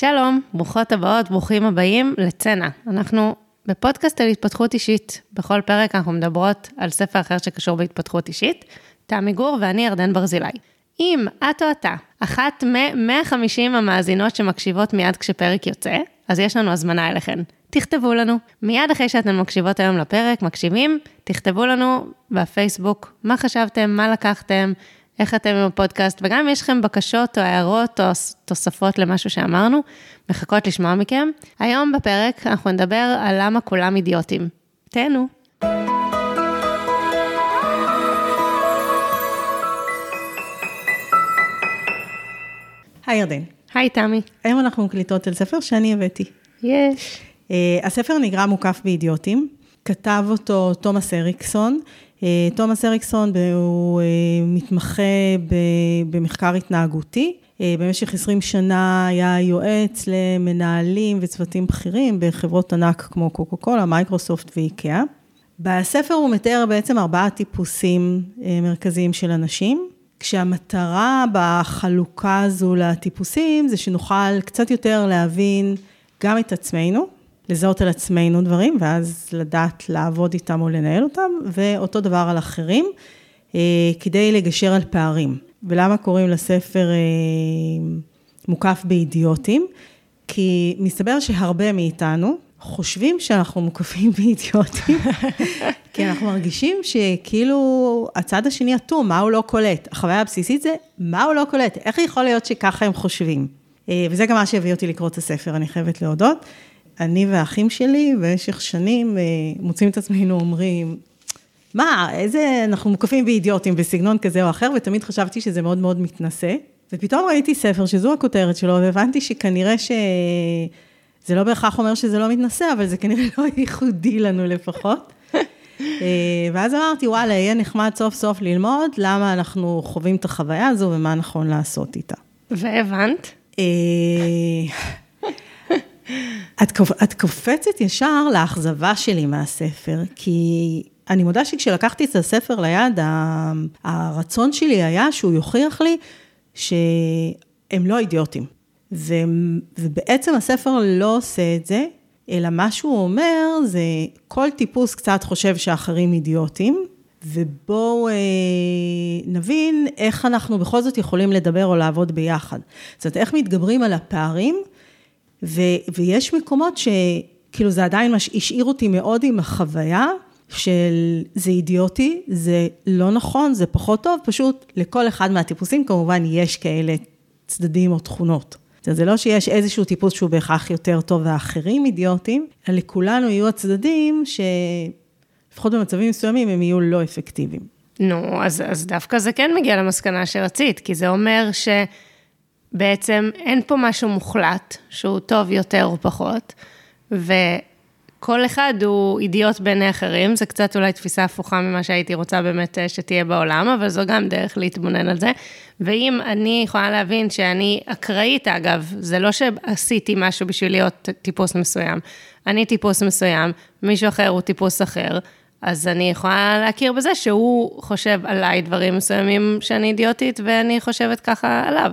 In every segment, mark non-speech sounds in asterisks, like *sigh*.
שלום, ברוכות הבאות, ברוכים הבאים לצנע. אנחנו בפודקאסט על התפתחות אישית. בכל פרק אנחנו מדברות על ספר אחר שקשור בהתפתחות אישית. תמי גור ואני ירדן ברזילי. אם את או אתה, אחת מ-150 המאזינות שמקשיבות מיד כשפרק יוצא, אז יש לנו הזמנה אליכן. תכתבו לנו. מיד אחרי שאתן מקשיבות היום לפרק, מקשיבים, תכתבו לנו בפייסבוק מה חשבתם, מה לקחתם, איך אתם עם הפודקאסט, וגם אם יש לכם בקשות או הערות או תוספות למשהו שאמרנו, מחכות לשמוע מכם. היום בפרק אנחנו נדבר על למה כולם אידיוטים. תהנו. היי ירדן. היי תמי. היום אנחנו מקליטות על ספר שאני הבאתי. יש. Uh, הספר נקרא מוקף באידיוטים, כתב אותו תומאס אריקסון. Uh, תומאס אריקסון הוא uh, מתמחה במחקר התנהגותי. Uh, במשך 20 שנה היה יועץ למנהלים וצוותים בכירים בחברות ענק כמו קוקו קולה, מייקרוסופט ואיקאה. בספר הוא מתאר בעצם ארבעה טיפוסים מרכזיים של אנשים. כשהמטרה בחלוקה הזו לטיפוסים זה שנוכל קצת יותר להבין גם את עצמנו, לזהות על עצמנו דברים, ואז לדעת לעבוד איתם או לנהל אותם, ואותו דבר על אחרים, אה, כדי לגשר על פערים. ולמה קוראים לספר אה, מוקף באידיוטים? כי מסתבר שהרבה מאיתנו חושבים שאנחנו מוקפים *laughs* באידיוטים, *laughs* כי אנחנו מרגישים שכאילו הצד השני אטום, מה הוא לא קולט? החוויה הבסיסית זה, מה הוא לא קולט? איך יכול להיות שככה הם חושבים? אה, וזה גם מה שהביא אותי לקרוא את הספר, אני חייבת להודות. אני והאחים שלי במשך שנים אה, מוצאים את עצמנו אומרים, מה, איזה, אנחנו מוקפים באידיוטים בסגנון כזה או אחר, ותמיד חשבתי שזה מאוד מאוד מתנשא. ופתאום ראיתי ספר שזו הכותרת שלו, והבנתי שכנראה ש... זה לא בהכרח אומר שזה לא מתנשא, אבל זה כנראה לא ייחודי לנו לפחות. אה, ואז אמרתי, וואלה, יהיה נחמד סוף סוף ללמוד למה אנחנו חווים את החוויה הזו ומה נכון לעשות איתה. והבנת? את, את קופצת ישר לאכזבה שלי מהספר, כי אני מודה שכשלקחתי את הספר ליד, הרצון שלי היה שהוא יוכיח לי שהם לא אידיוטים. ו, ובעצם הספר לא עושה את זה, אלא מה שהוא אומר זה, כל טיפוס קצת חושב שאחרים אידיוטים, ובואו אה, נבין איך אנחנו בכל זאת יכולים לדבר או לעבוד ביחד. זאת אומרת, איך מתגברים על הפערים, ו, ויש מקומות שכאילו זה עדיין השאיר אותי מאוד עם החוויה של זה אידיוטי, זה לא נכון, זה פחות טוב, פשוט לכל אחד מהטיפוסים כמובן יש כאלה צדדים או תכונות. זה לא שיש איזשהו טיפוס שהוא בהכרח יותר טוב והאחרים אידיוטים, אלא לכולנו יהיו הצדדים שלפחות במצבים מסוימים הם יהיו לא אפקטיביים. נו, אז, אז דווקא זה כן מגיע למסקנה שרצית, כי זה אומר שבעצם אין פה משהו מוחלט, שהוא טוב יותר או פחות, ו... כל אחד הוא אידיוט בעיני אחרים, זה קצת אולי תפיסה הפוכה ממה שהייתי רוצה באמת אה, שתהיה בעולם, אבל זו גם דרך להתבונן על זה. ואם אני יכולה להבין שאני אקראית, אגב, זה לא שעשיתי משהו בשביל להיות טיפוס מסוים. אני טיפוס מסוים, מישהו אחר הוא טיפוס אחר, אז אני יכולה להכיר בזה שהוא חושב עליי דברים מסוימים שאני אידיוטית, ואני חושבת ככה עליו.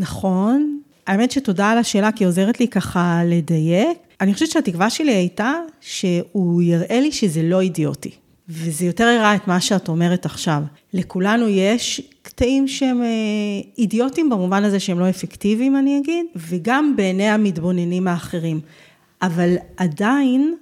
נכון. האמת שתודה על השאלה, כי עוזרת לי ככה לדייק. אני חושבת שהתקווה שלי הייתה שהוא יראה לי שזה לא אידיוטי. וזה יותר הראה את מה שאת אומרת עכשיו. לכולנו יש קטעים שהם אה, אידיוטים במובן הזה שהם לא אפקטיביים, אני אגיד, וגם בעיני המתבוננים האחרים. אבל עדיין,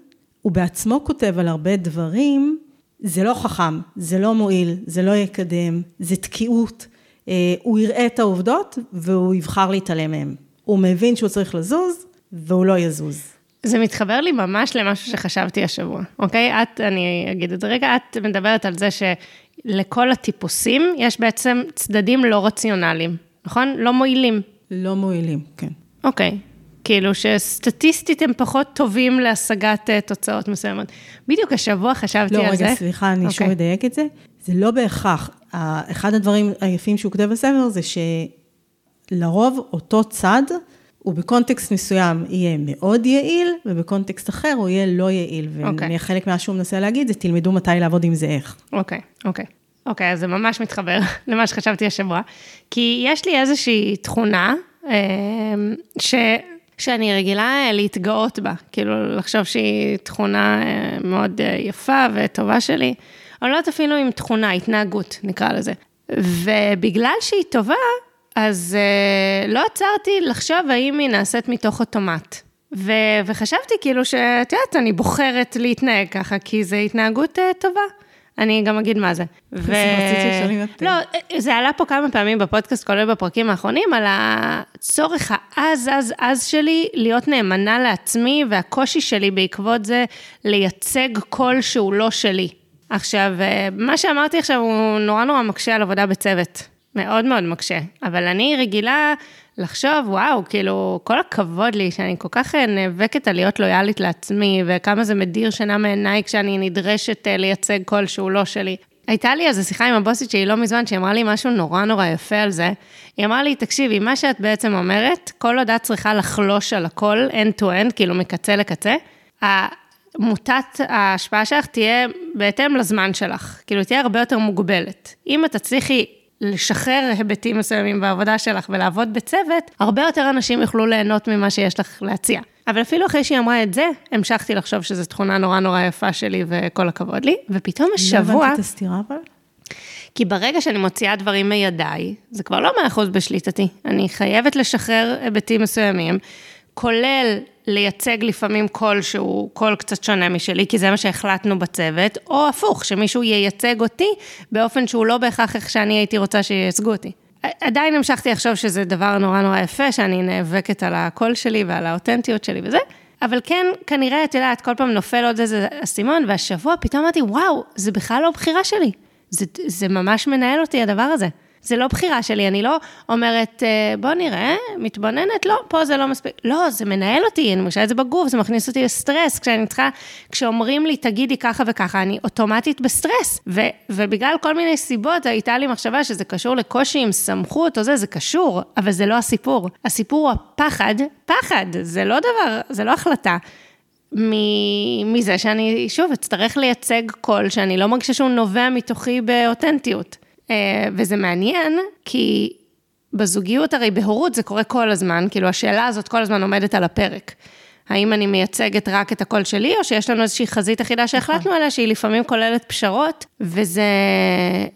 הוא בעצמו כותב על הרבה דברים, זה לא חכם, זה לא מועיל, זה לא יקדם, זה תקיעות. אה, הוא יראה את העובדות והוא יבחר להתעלם מהן. הוא מבין שהוא צריך לזוז, והוא לא יזוז. זה מתחבר לי ממש למשהו שחשבתי השבוע, אוקיי? את, אני אגיד את זה רגע, את מדברת על זה שלכל הטיפוסים יש בעצם צדדים לא רציונליים, נכון? לא מועילים. לא מועילים, כן. אוקיי. כאילו שסטטיסטית הם פחות טובים להשגת אה, תוצאות מסוימות. בדיוק השבוע חשבתי לא, על רגע, זה. לא, רגע, סליחה, אני okay. שוב אוקיי. אדייק את זה. זה לא בהכרח. אחד הדברים היפים שהוא כותב בספר זה שלרוב אותו צד, הוא בקונטקסט מסוים יהיה מאוד יעיל, ובקונטקסט אחר הוא יהיה לא יעיל. Okay. אוקיי. וחלק מה שהוא מנסה להגיד זה, תלמדו מתי לעבוד עם זה איך. אוקיי, okay, אוקיי. Okay. אוקיי, אז זה ממש מתחבר *laughs* למה שחשבתי השבוע. כי יש לי איזושהי תכונה, אמ, ש... שאני רגילה אה, להתגאות בה, כאילו לחשוב שהיא תכונה אה, מאוד אה, יפה וטובה שלי, או לא יודעת אפילו עם תכונה, התנהגות, נקרא לזה. ובגלל שהיא טובה, אז uh, לא עצרתי לחשוב האם היא נעשית מתוך אוטומט. ו- וחשבתי כאילו שאת יודעת, אני בוחרת להתנהג ככה, כי זו התנהגות uh, טובה. אני גם אגיד מה זה. ו... רציתי לשאול אם את... לא, זה עלה פה כמה פעמים בפודקאסט, כולל בפרקים האחרונים, על הצורך העז, עז, עז שלי להיות נאמנה לעצמי, והקושי שלי בעקבות זה לייצג קול שהוא לא שלי. עכשיו, אה, מה שאמרתי עכשיו הוא נורא נורא מקשה על עבודה בצוות. מאוד מאוד מקשה. אבל אני רגילה לחשוב, וואו, כאילו, כל הכבוד לי שאני כל כך אה, נאבקת על להיות לויאלית לעצמי, וכמה זה מדיר שינה מעיניי כשאני נדרשת אה, לייצג קול שהוא לא שלי. הייתה לי איזו שיחה עם הבוסית שלי לא מזמן, שהיא אמרה לי משהו נורא נורא יפה על זה. היא אמרה לי, תקשיבי, מה שאת בעצם אומרת, כל עוד את צריכה לחלוש על הכל, end to end, כאילו מקצה לקצה, מוטת ההשפעה שלך תהיה בהתאם לזמן שלך, כאילו תהיה הרבה יותר מוגבלת. אם את תצליחי לשחרר היבטים מסוימים בעבודה שלך ולעבוד בצוות, הרבה יותר אנשים יוכלו ליהנות ממה שיש לך להציע. אבל אפילו אחרי שהיא אמרה את זה, המשכתי לחשוב שזו תכונה נורא נורא יפה שלי וכל הכבוד לי, ופתאום השבוע... לא הבנתי את הסתירה אבל? כי ברגע שאני מוציאה דברים מידיי, זה כבר לא מאה אחוז בשליטתי. אני חייבת לשחרר היבטים מסוימים, כולל לייצג לפעמים קול שהוא קול קצת שונה משלי, כי זה מה שהחלטנו בצוות, או הפוך, שמישהו ייצג אותי באופן שהוא לא בהכרח איך שאני הייתי רוצה שייצגו אותי. עדיין המשכתי לחשוב שזה דבר נורא נורא יפה, שאני נאבקת על הקול שלי ועל האותנטיות שלי וזה, אבל כן, כנראה, את יודעת, כל פעם נופל עוד איזה אסימון, והשבוע פתאום אמרתי, וואו, זה בכלל לא בחירה שלי. זה, זה ממש מנהל אותי, הדבר הזה. זה לא בחירה שלי, אני לא אומרת, אה, בוא נראה, מתבוננת, לא, פה זה לא מספיק. לא, זה מנהל אותי, אני מרגישה את זה בגוף, זה מכניס אותי לסטרס, כשאני צריכה, כשאומרים לי, תגידי ככה וככה, אני אוטומטית בסטרס. ו, ובגלל כל מיני סיבות, הייתה לי מחשבה שזה קשור לקושי עם סמכות או זה, זה קשור, אבל זה לא הסיפור. הסיפור הוא הפחד, פחד, זה לא דבר, זה לא החלטה. מזה שאני, שוב, אצטרך לייצג קול שאני לא מרגישה שהוא נובע מתוכי באותנטיות. אה, וזה מעניין, כי בזוגיות הרי בהורות זה קורה כל הזמן, כאילו השאלה הזאת כל הזמן עומדת על הפרק. האם אני מייצגת רק את הקול שלי, או שיש לנו איזושהי חזית אחידה שהחלטנו נכון. עליה, שהיא לפעמים כוללת פשרות, וזה,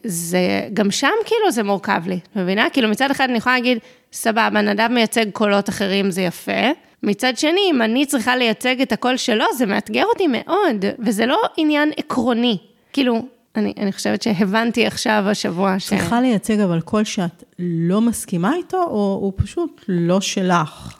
זה, גם שם כאילו זה מורכב לי, מבינה? כאילו מצד אחד אני יכולה להגיד, סבבה, נדב מייצג קולות אחרים, זה יפה. מצד שני, אם אני צריכה לייצג את הקול שלו, זה מאתגר אותי מאוד, וזה לא עניין עקרוני. כאילו, אני, אני חושבת שהבנתי עכשיו, השבוע, ש... צריכה לייצג אבל קול שאת לא מסכימה איתו, או הוא פשוט לא שלך?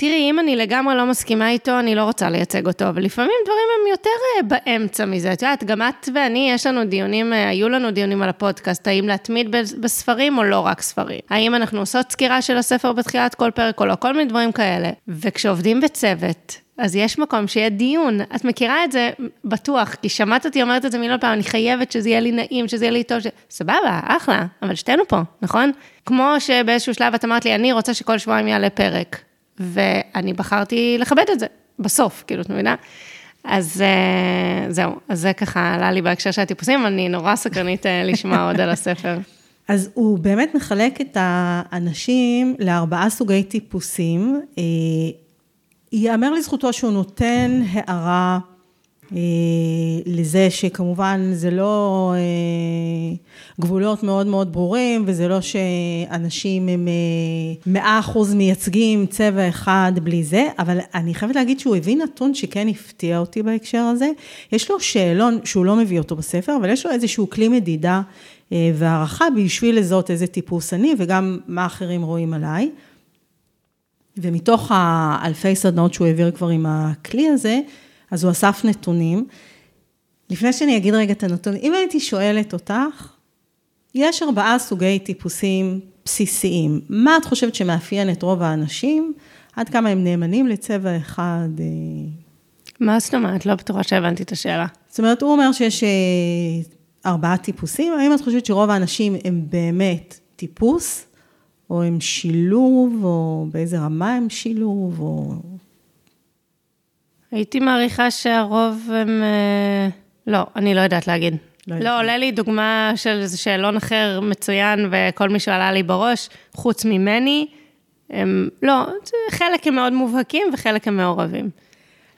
תראי, אם אני לגמרי לא מסכימה איתו, אני לא רוצה לייצג אותו, אבל לפעמים דברים הם יותר אה, באמצע מזה. את יודעת, גם את ואני, יש לנו דיונים, אה, היו לנו דיונים על הפודקאסט, האם להתמיד בספרים או לא רק ספרים. האם אנחנו עושות סקירה של הספר בתחילת כל פרק או לא, כל מיני דברים כאלה. וכשעובדים בצוות, אז יש מקום שיהיה דיון. את מכירה את זה בטוח, כי שמעת אותי אומרת את זה מיליון פעם, אני חייבת שזה יהיה לי נעים, שזה יהיה לי טוב, ש... סבבה, אחלה, אבל שתינו פה, נכון? כמו שבאיזשהו שלב את אמרת לי, אני רוצה שכל שבועיים יעלה פרק, ואני בחרתי לכבד את זה, בסוף, כאילו, את מבינה? אז uh, זהו, אז זה ככה עלה לי בהקשר של הטיפוסים, אני נורא סקרנית uh, לשמוע עוד על הספר. *laughs* אז הוא באמת מחלק את האנשים לארבעה סוגי טיפוסים. אה, ייאמר לזכותו שהוא נותן הערה אה, לזה שכמובן זה לא אה, גבולות מאוד מאוד ברורים, וזה לא שאנשים הם אה, מאה אחוז מייצגים צבע אחד בלי זה, אבל אני חייבת להגיד שהוא הביא נתון שכן הפתיע אותי בהקשר הזה. יש לו שאלון שהוא לא מביא אותו בספר, אבל יש לו איזשהו כלי מדידה אה, והערכה בשביל לזהות איזה טיפוס אני, וגם מה אחרים רואים עליי. ומתוך האלפי סדנאות שהוא העביר כבר עם הכלי הזה, אז הוא אסף נתונים. לפני שאני אגיד רגע את הנתונים, אם הייתי שואלת אותך, יש ארבעה סוגי טיפוסים בסיסיים. מה את חושבת שמאפיין את רוב האנשים? עד כמה הם נאמנים לצבע אחד? אה? מה זאת אומרת? לא בטוחה שהבנתי את השאלה. זאת אומרת, הוא אומר שיש אה, ארבעה טיפוסים. האם את חושבת שרוב האנשים הם באמת טיפוס או הם שילוב, או באיזה רמה הם שילוב, או... הייתי מעריכה שהרוב הם... אה, לא, אני לא יודעת להגיד. לא, לא עולה לי דוגמה של איזה שאלון אחר מצוין, וכל מי שעלה לי בראש, חוץ ממני, הם לא, חלק הם מאוד מובהקים וחלק הם מעורבים.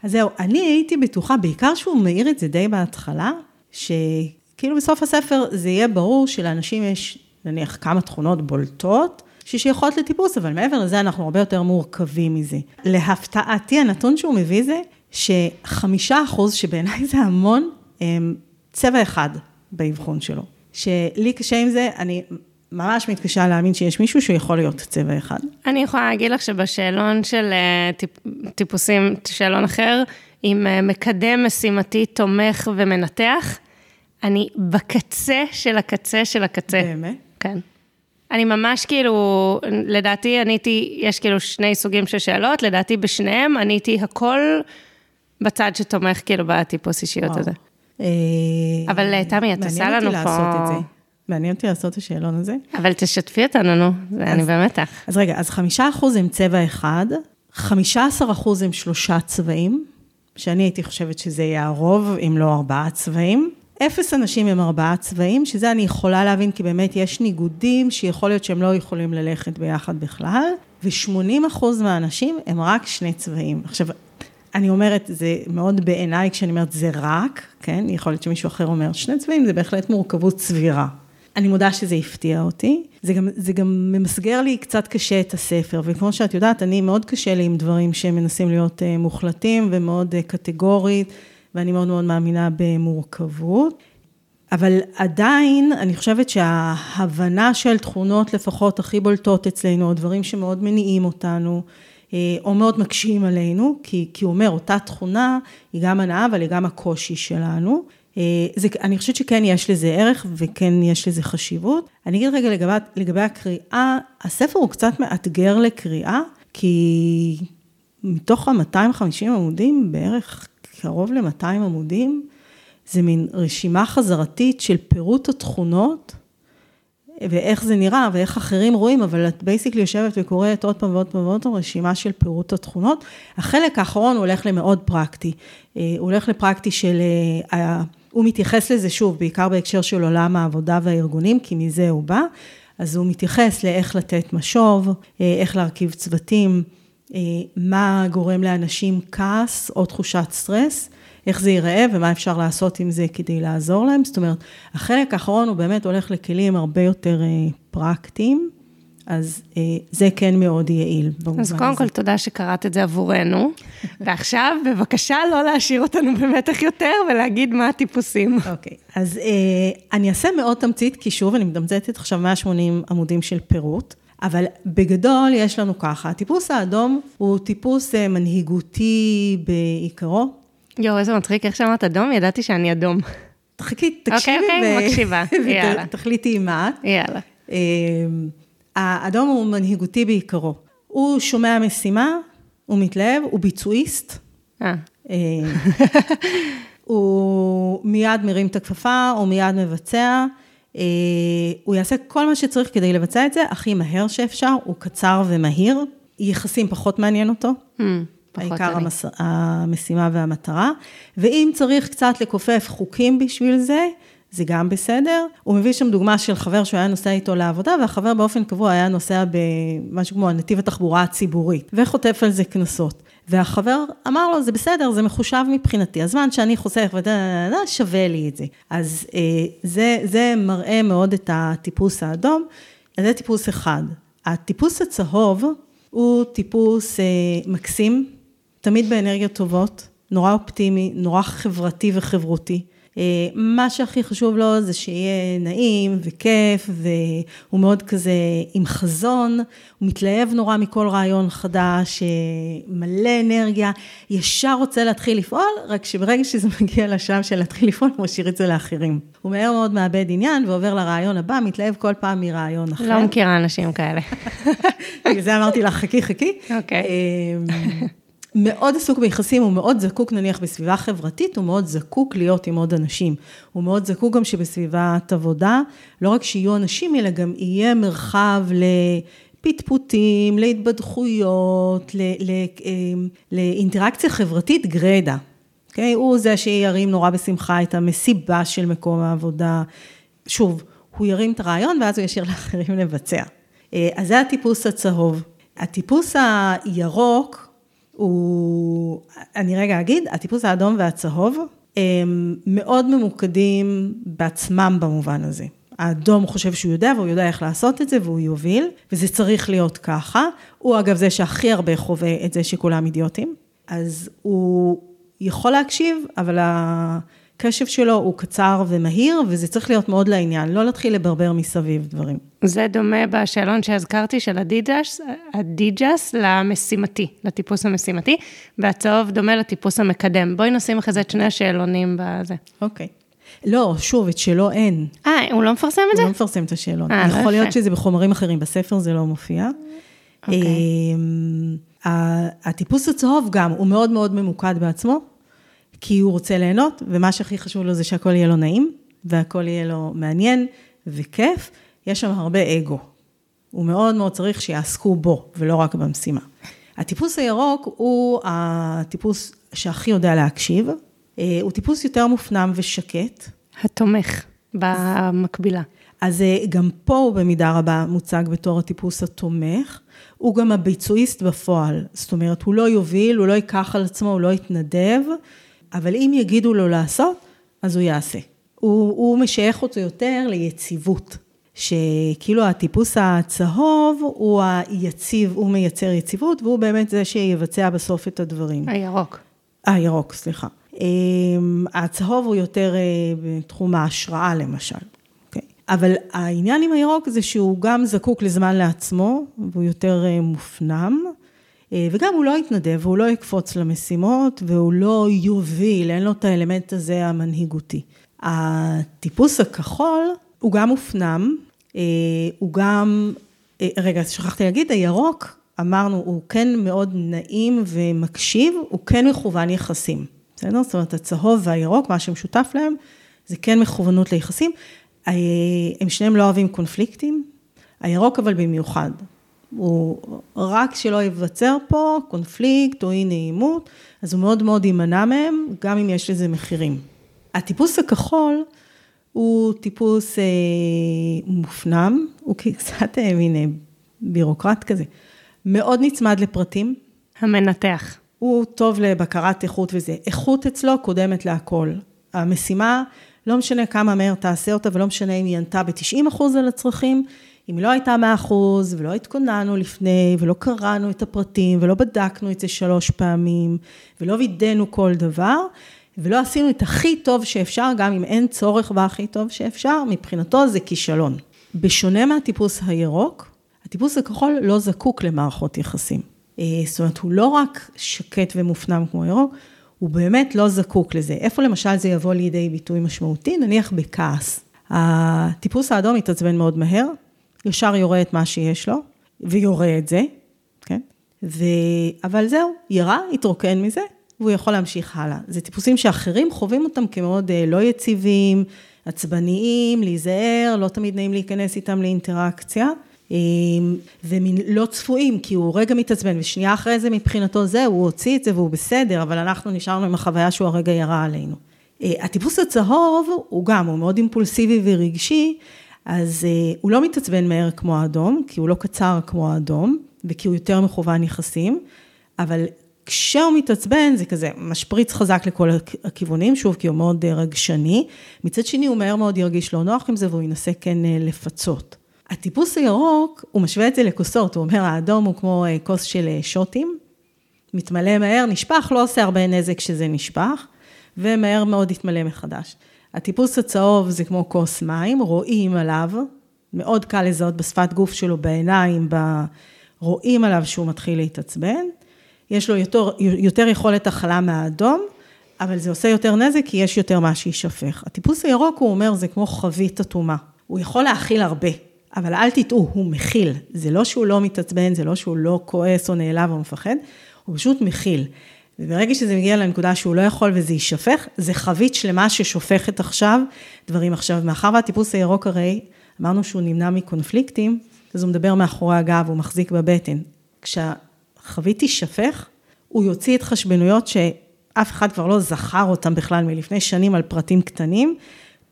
אז זהו, אני הייתי בטוחה, בעיקר שהוא מעיר את זה די בהתחלה, שכאילו בסוף הספר זה יהיה ברור שלאנשים יש נניח כמה תכונות בולטות, ששייכות לטיפוס, אבל מעבר לזה אנחנו הרבה יותר מורכבים מזה. להפתעתי, הנתון שהוא מביא זה שחמישה אחוז, שבעיניי זה המון, הם צבע אחד באבחון שלו. שלי קשה עם זה, אני ממש מתקשה להאמין שיש מישהו שיכול להיות צבע אחד. אני יכולה להגיד לך שבשאלון של אה, טיפ, טיפוסים, שאלון אחר, עם אה, מקדם משימתי תומך ומנתח, אני בקצה של הקצה של הקצה. באמת? כן. אני ממש כאילו, לדעתי עניתי, יש כאילו שני סוגים של שאלות, לדעתי בשניהם עניתי הכל בצד שתומך כאילו בטיפוס אישיות הזה. אה, אבל אה, תמי, את עושה לנו פה... מעניין אותי לעשות את השאלון הזה. אבל תשתפי אותנו, נו, אני במתח. אז רגע, אז חמישה אחוז הם צבע אחד, חמישה עשר אחוז הם שלושה צבעים, שאני הייתי חושבת שזה יהיה הרוב, אם לא ארבעה צבעים. אפס אנשים הם ארבעה צבעים, שזה אני יכולה להבין, כי באמת יש ניגודים שיכול להיות שהם לא יכולים ללכת ביחד בכלל, ו-80 אחוז מהאנשים הם רק שני צבעים. עכשיו, אני אומרת, זה מאוד בעיניי, כשאני אומרת זה רק, כן? יכול להיות שמישהו אחר אומר, שני צבעים זה בהחלט מורכבות סבירה. אני מודה שזה הפתיע אותי. זה גם, זה גם ממסגר לי קצת קשה את הספר, וכמו שאת יודעת, אני מאוד קשה לי עם דברים שמנסים להיות uh, מוחלטים ומאוד uh, קטגורית, ואני מאוד מאוד מאמינה במורכבות. אבל עדיין, אני חושבת שההבנה של תכונות לפחות הכי בולטות אצלנו, או דברים שמאוד מניעים אותנו, אה, או מאוד מקשים עלינו, כי, כי הוא אומר, אותה תכונה היא גם הנאה, אבל היא גם הקושי שלנו. אה, זה, אני חושבת שכן יש לזה ערך וכן יש לזה חשיבות. אני אגיד רגע לגבי, לגבי הקריאה, הספר הוא קצת מאתגר לקריאה, כי מתוך ה-250 עמודים, בערך קרוב ל-200 עמודים, זה מין רשימה חזרתית של פירוט התכונות, ואיך זה נראה, ואיך אחרים רואים, אבל את basically יושבת וקוראת עוד פעם ועוד פעם ועוד פעם רשימה של פירוט התכונות. החלק האחרון הולך למאוד פרקטי. אה, הוא הולך לפרקטי של, אה, הוא מתייחס לזה שוב, בעיקר בהקשר של עולם העבודה והארגונים, כי מזה הוא בא. אז הוא מתייחס לאיך לתת משוב, אה, איך להרכיב צוותים, מה גורם לאנשים כעס או תחושת סטרס. איך זה ייראה ומה אפשר לעשות עם זה כדי לעזור להם. זאת אומרת, החלק האחרון הוא באמת הולך לכלים הרבה יותר אה, פרקטיים, אז אה, זה כן מאוד יעיל. אז קודם כל, תודה שקראת את זה עבורנו, *laughs* ועכשיו, בבקשה לא להשאיר אותנו במתח יותר ולהגיד מה הטיפוסים. אוקיי, okay, אז אה, אני אעשה מאוד תמצית, כי שוב, אני מתמצתת עכשיו 180 עמודים של פירוט. אבל בגדול יש לנו ככה, הטיפוס האדום הוא טיפוס מנהיגותי בעיקרו, יואו, איזה מצחיק, איך שאמרת אדום, ידעתי שאני אדום. תחכי, תקשיבי. אוקיי, אוקיי, מקשיבה, *laughs* יאללה. תחליטי עם מה את. יאללה. אמ, האדום הוא מנהיגותי בעיקרו. הוא שומע משימה, הוא מתלהב, הוא ביצועיסט. אה. אמ, *laughs* הוא מיד מרים את הכפפה, הוא מיד מבצע. אה, הוא יעשה כל מה שצריך כדי לבצע את זה הכי מהר שאפשר, הוא קצר ומהיר. יחסים פחות מעניין אותו. העיקר המס... המשימה והמטרה. ואם צריך קצת לכופף חוקים בשביל זה, זה גם בסדר. הוא מביא שם דוגמה של חבר שהוא היה נוסע איתו לעבודה, והחבר באופן קבוע היה נוסע במשהו כמו נתיב התחבורה הציבורית, וחוטף על זה קנסות. והחבר אמר לו, זה בסדר, זה מחושב מבחינתי, הזמן שאני חוסך ודה, שווה לי את זה. אז אה, זה, זה מראה מאוד את הטיפוס האדום, אז זה טיפוס אחד. הטיפוס הצהוב הוא טיפוס אה, מקסים, תמיד באנרגיות טובות, נורא אופטימי, נורא חברתי וחברותי. אה, מה שהכי חשוב לו זה שיהיה נעים וכיף, והוא מאוד כזה עם חזון, הוא מתלהב נורא מכל רעיון חדש, אה, מלא אנרגיה, ישר רוצה להתחיל לפעול, רק שברגע שזה *laughs* מגיע לשלב של להתחיל לפעול, הוא משאיר את זה לאחרים. הוא מהר מאוד מאבד עניין ועובר לרעיון הבא, מתלהב כל פעם מרעיון אחר. לא מכירה אנשים כאלה. *laughs* בגלל זה אמרתי לך, חכי, חכי. אוקיי. אמ, מאוד עסוק ביחסים, הוא מאוד זקוק נניח בסביבה חברתית, הוא מאוד זקוק להיות עם עוד אנשים. הוא מאוד זקוק גם שבסביבת עבודה, לא רק שיהיו אנשים, אלא גם יהיה מרחב לפטפוטים, להתבדחויות, אמ, לאינטראקציה חברתית גרידא. Okay? אוקיי? הוא זה שירים נורא בשמחה את המסיבה של מקום העבודה. שוב, הוא ירים את הרעיון ואז הוא ישאיר לאחרים לבצע. אה, אז זה הטיפוס הצהוב. הטיפוס הירוק הוא, אני רגע אגיד, הטיפוס האדום והצהוב הם מאוד ממוקדים בעצמם במובן הזה. האדום חושב שהוא יודע והוא יודע איך לעשות את זה והוא יוביל, וזה צריך להיות ככה. הוא אגב זה שהכי הרבה חווה את זה שכולם אידיוטים. אז הוא יכול להקשיב, אבל הקשב שלו הוא קצר ומהיר, וזה צריך להיות מאוד לעניין, לא להתחיל לברבר מסביב דברים. זה דומה בשאלון שהזכרתי של הדיג'ס, הדיג'ס למשימתי, לטיפוס המשימתי, והצהוב דומה לטיפוס המקדם. בואי נשים אחרי זה את שני השאלונים בזה. אוקיי. לא, שוב, את שלו אין. אה, הוא לא מפרסם את זה? הוא לא מפרסם את השאלון. אה, לא יכול להיות יפה. שזה בחומרים אחרים, בספר זה לא מופיע. אוקיי. אמ, הטיפוס הצהוב גם, הוא מאוד מאוד ממוקד בעצמו, כי הוא רוצה ליהנות, ומה שהכי חשוב לו זה שהכל יהיה לו נעים, והכל יהיה לו מעניין וכיף. יש שם הרבה אגו. הוא מאוד מאוד צריך שיעסקו בו, ולא רק במשימה. הטיפוס הירוק הוא הטיפוס שהכי יודע להקשיב. אה, הוא טיפוס יותר מופנם ושקט. התומך במקבילה. אז אה, גם פה הוא במידה רבה מוצג בתור הטיפוס התומך. הוא גם הביצועיסט בפועל. זאת אומרת, הוא לא יוביל, הוא לא ייקח על עצמו, הוא לא יתנדב, אבל אם יגידו לו לעשות, אז הוא יעשה. הוא, הוא משייך אותו יותר ליציבות. שכאילו הטיפוס הצהוב הוא היציב, הוא מייצר יציבות, והוא באמת זה שיבצע בסוף את הדברים. הירוק. אה, ירוק, סליחה. אמ, הצהוב הוא יותר אה, בתחום ההשראה למשל. אוקיי. אבל העניין עם הירוק זה שהוא גם זקוק לזמן לעצמו, והוא יותר אה, מופנם, וגם הוא לא יתנדב, והוא לא יקפוץ למשימות, והוא לא יוביל, אין לו את האלמנט הזה המנהיגותי. הטיפוס הכחול הוא גם מופנם, אה, הוא גם, אה, רגע, שכחתי להגיד, הירוק, אמרנו, הוא כן מאוד נעים ומקשיב, הוא כן מכוון יחסים. בסדר? זאת אומרת, הצהוב והירוק, מה שמשותף להם, זה כן מכוונות ליחסים. אה, הם שניהם לא אוהבים קונפליקטים, הירוק אבל במיוחד. הוא רק שלא ייווצר פה קונפליקט או אי נעימות, אז הוא מאוד מאוד יימנע מהם, גם אם יש לזה מחירים. הטיפוס הכחול הוא טיפוס אה, מופנם, הוא קצת אה, מין אה, בירוקרט כזה, מאוד נצמד לפרטים, המנתח. הוא טוב לבקרת איכות וזה. איכות אצלו קודמת להכל. המשימה, לא משנה כמה מהר תעשה אותה, ולא משנה אם היא ענתה ב-90% על הצרכים, אם היא לא הייתה 100% ולא התכוננו לפני, ולא קראנו את הפרטים, ולא בדקנו את זה שלוש פעמים, ולא וידאנו כל דבר, ולא עשינו את הכי טוב שאפשר, גם אם אין צורך בהכי טוב שאפשר, מבחינתו זה כישלון. בשונה מהטיפוס הירוק, הטיפוס הכחול לא זקוק למערכות יחסים. אה, זאת אומרת, הוא לא רק שקט ומופנם כמו ירוק, הוא באמת לא זקוק לזה. איפה למשל זה יבוא לידי ביטוי משמעותי? נניח בכעס. הטיפוס האדום מתעצבן מאוד מהר, ישר יורה את מה שיש לו, ויורה את זה, כן? ו... אבל זהו, ירה, התרוקן מזה, והוא יכול להמשיך הלאה. זה טיפוסים שאחרים חווים אותם כמאוד אה, לא יציבים, עצבניים, להיזהר, לא תמיד נעים להיכנס איתם לאינטראקציה. ומין לא צפויים, כי הוא רגע מתעצבן, ושנייה אחרי זה מבחינתו זה, הוא הוציא את זה והוא בסדר, אבל אנחנו נשארנו עם החוויה שהוא הרגע ירה עלינו. אה, הטיפוס הצהוב הוא גם, הוא מאוד אימפולסיבי ורגשי, אז אה, הוא לא מתעצבן מהר כמו האדום, כי הוא לא קצר כמו האדום, וכי הוא יותר מכוון יחסים, אבל כשהוא מתעצבן זה כזה משפריץ חזק לכל הכיוונים, שוב, כי הוא מאוד אה, רגשני. מצד שני, הוא מהר מאוד ירגיש לא נוח עם זה, והוא ינסה כן לפצות. הטיפוס הירוק, הוא משווה את זה לכוסות, הוא אומר, האדום הוא כמו כוס של שוטים, מתמלא מהר, נשפך, לא עושה הרבה נזק כשזה נשפך, ומהר מאוד יתמלא מחדש. הטיפוס הצהוב זה כמו כוס מים, רואים עליו, מאוד קל לזהות בשפת גוף שלו, בעיניים, ב... רואים עליו שהוא מתחיל להתעצבן. יש לו יותר, יותר יכולת הכלה מהאדום, אבל זה עושה יותר נזק כי יש יותר מה שיישפך. הטיפוס הירוק, הוא אומר, זה כמו חבית אטומה. הוא יכול להכיל הרבה, אבל אל תטעו, הוא מכיל. זה לא שהוא לא מתעצבן, זה לא שהוא לא כועס או נעלב או מפחד, הוא פשוט מכיל. וברגע שזה מגיע לנקודה שהוא לא יכול וזה יישפך, זה חבית שלמה ששופכת עכשיו דברים. עכשיו, מאחר והטיפוס הירוק הרי, אמרנו שהוא נמנע מקונפליקטים, אז הוא מדבר מאחורי הגב, הוא מחזיק בבטן. כשהחבית תישפך, הוא יוציא התחשבנויות שאף אחד כבר לא זכר אותם בכלל מלפני שנים על פרטים קטנים,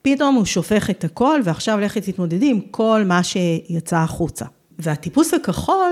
פתאום הוא שופך את הכל, ועכשיו לכי תתמודדי עם כל מה שיצא החוצה. והטיפוס הכחול,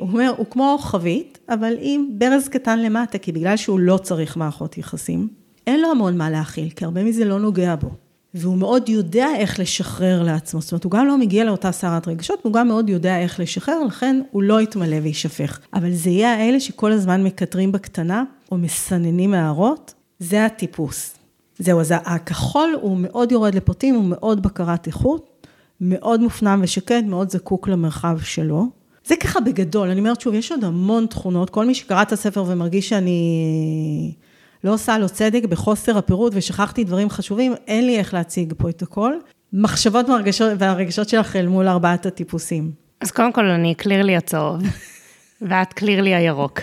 הוא אומר, הוא כמו חבית, אבל עם ברז קטן למטה, כי בגלל שהוא לא צריך מערכות יחסים, אין לו המון מה להכיל, כי הרבה מזה לא נוגע בו. והוא מאוד יודע איך לשחרר לעצמו, זאת אומרת, הוא גם לא מגיע לאותה סערת רגשות, הוא גם מאוד יודע איך לשחרר, לכן הוא לא יתמלא ויישפך. אבל זה יהיה האלה שכל הזמן מקטרים בקטנה, או מסננים הערות, זה הטיפוס. זהו, אז הכחול הוא מאוד יורד לפרטים, הוא מאוד בקרת איכות, מאוד מופנם ושקט, מאוד זקוק למרחב שלו. זה ככה בגדול, אני אומרת שוב, יש עוד המון תכונות, כל מי שקרא את הספר ומרגיש שאני לא עושה לו צדק בחוסר הפירוט ושכחתי דברים חשובים, אין לי איך להציג פה את הכל. מחשבות והרגשות שלך אל מול ארבעת הטיפוסים. אז קודם כל, אני קליר לי הצהוב, ואת קליר לי הירוק.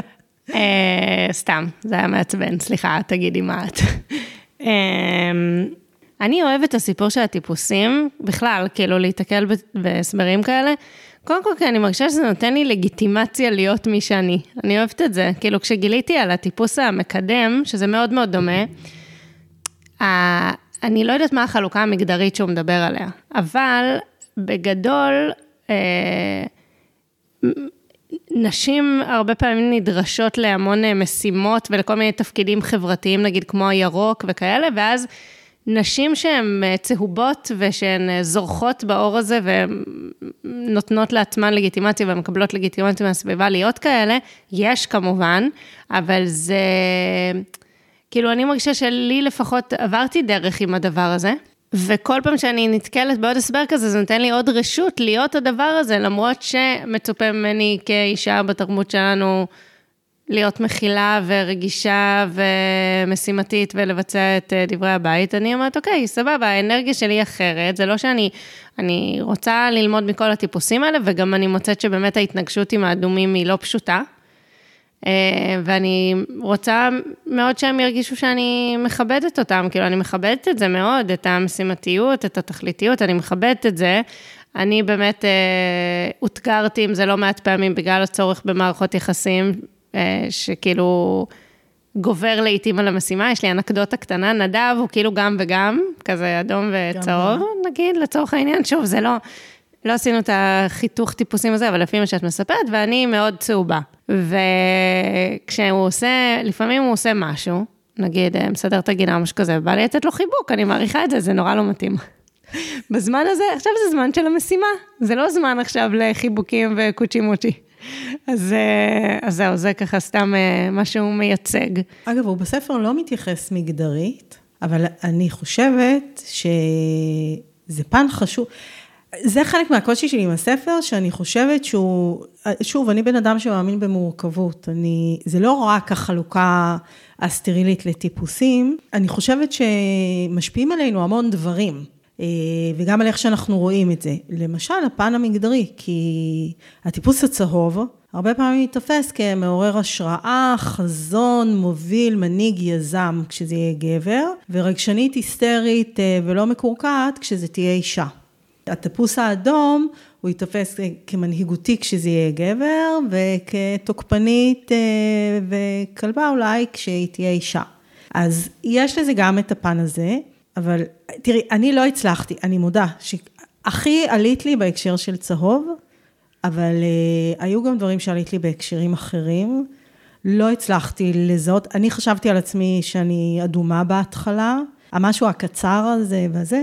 *laughs* אה, סתם, זה היה מעצבן, סליחה, תגידי מה את. אה, אני אוהבת את הסיפור של הטיפוסים, בכלל, כאילו להיתקל בהסברים כאלה. קודם כל, כי אני מרגישה שזה נותן לי לגיטימציה להיות מי שאני. אני אוהבת את זה. כאילו, כשגיליתי על הטיפוס המקדם, שזה מאוד מאוד דומה, אני לא יודעת מה החלוקה המגדרית שהוא מדבר עליה, אבל בגדול, אה, נשים הרבה פעמים נדרשות להמון אה, משימות ולכל מיני תפקידים חברתיים, נגיד כמו הירוק וכאלה, ואז נשים שהן אה, צהובות ושהן אה, זורחות באור הזה ונותנות לעצמן לגיטימציה ומקבלות לגיטימציה מהסביבה להיות כאלה, יש כמובן, אבל זה... כאילו, אני מרגישה שלי לפחות עברתי דרך עם הדבר הזה. וכל פעם שאני נתקלת בעוד הסבר כזה, זה נותן לי עוד רשות להיות הדבר הזה, למרות שמצופה ממני כאישה בתרבות שלנו להיות מכילה ורגישה ומשימתית ולבצע את אה, דברי הבית, אני אומרת, אוקיי, סבבה, האנרגיה שלי אחרת, זה לא שאני אני רוצה ללמוד מכל הטיפוסים האלה, וגם אני מוצאת שבאמת ההתנגשות עם האדומים היא לא פשוטה. אה, ואני רוצה מאוד שהם ירגישו שאני מכבדת אותם, כאילו, אני מכבדת את זה מאוד, את המשימתיות, את התכליתיות, אני מכבדת את זה. אני באמת אה, אותגרתי עם זה לא מעט פעמים בגלל הצורך במערכות יחסים, שכאילו גובר לעיתים על המשימה. יש לי אנקדוטה קטנה, נדב הוא כאילו גם וגם, כזה אדום וצהוב, נגיד, לצורך העניין. שוב, זה לא, לא עשינו את החיתוך טיפוסים הזה, אבל לפי מה שאת מספרת, ואני מאוד צהובה. וכשהוא עושה, לפעמים הוא עושה משהו, נגיד, אה, מסדר את הגינה, משהו כזה, בא לי לתת לו חיבוק, אני מעריכה את זה, זה נורא לא מתאים. *laughs* בזמן הזה, עכשיו זה זמן של המשימה, זה לא זמן עכשיו לחיבוקים וקוצ'י מוצ'י. אז, אה, אז זהו, זה ככה סתם אה, מה שהוא מייצג. אגב, הוא בספר לא מתייחס מגדרית, אבל אני חושבת שזה פן חשוב. זה חלק מהקושי שלי עם הספר, שאני חושבת שהוא, שוב, אני בן אדם שמאמין במורכבות. אני, זה לא רק החלוקה הסטרילית לטיפוסים, אני חושבת שמשפיעים עלינו המון דברים. אה, וגם על איך שאנחנו רואים את זה. למשל, הפן המגדרי, כי הטיפוס הצהוב, הרבה פעמים ייתפס כמעורר השראה, חזון, מוביל, מנהיג, יזם, כשזה יהיה גבר, ורגשנית, היסטרית אה, ולא מקורקעת, כשזה תהיה אישה. הטיפוס האדום, הוא ייתפס כמנהיגותי כשזה יהיה גבר, וכתוקפנית אה, וכלבה אולי כשהיא תהיה אישה. אז יש לזה גם את הפן הזה. אבל תראי, אני לא הצלחתי, אני מודה, שהכי עלית לי בהקשר של צהוב, אבל uh, היו גם דברים שעלית לי בהקשרים אחרים. לא הצלחתי לזהות, אני חשבתי על עצמי שאני אדומה בהתחלה, המשהו הקצר הזה והזה.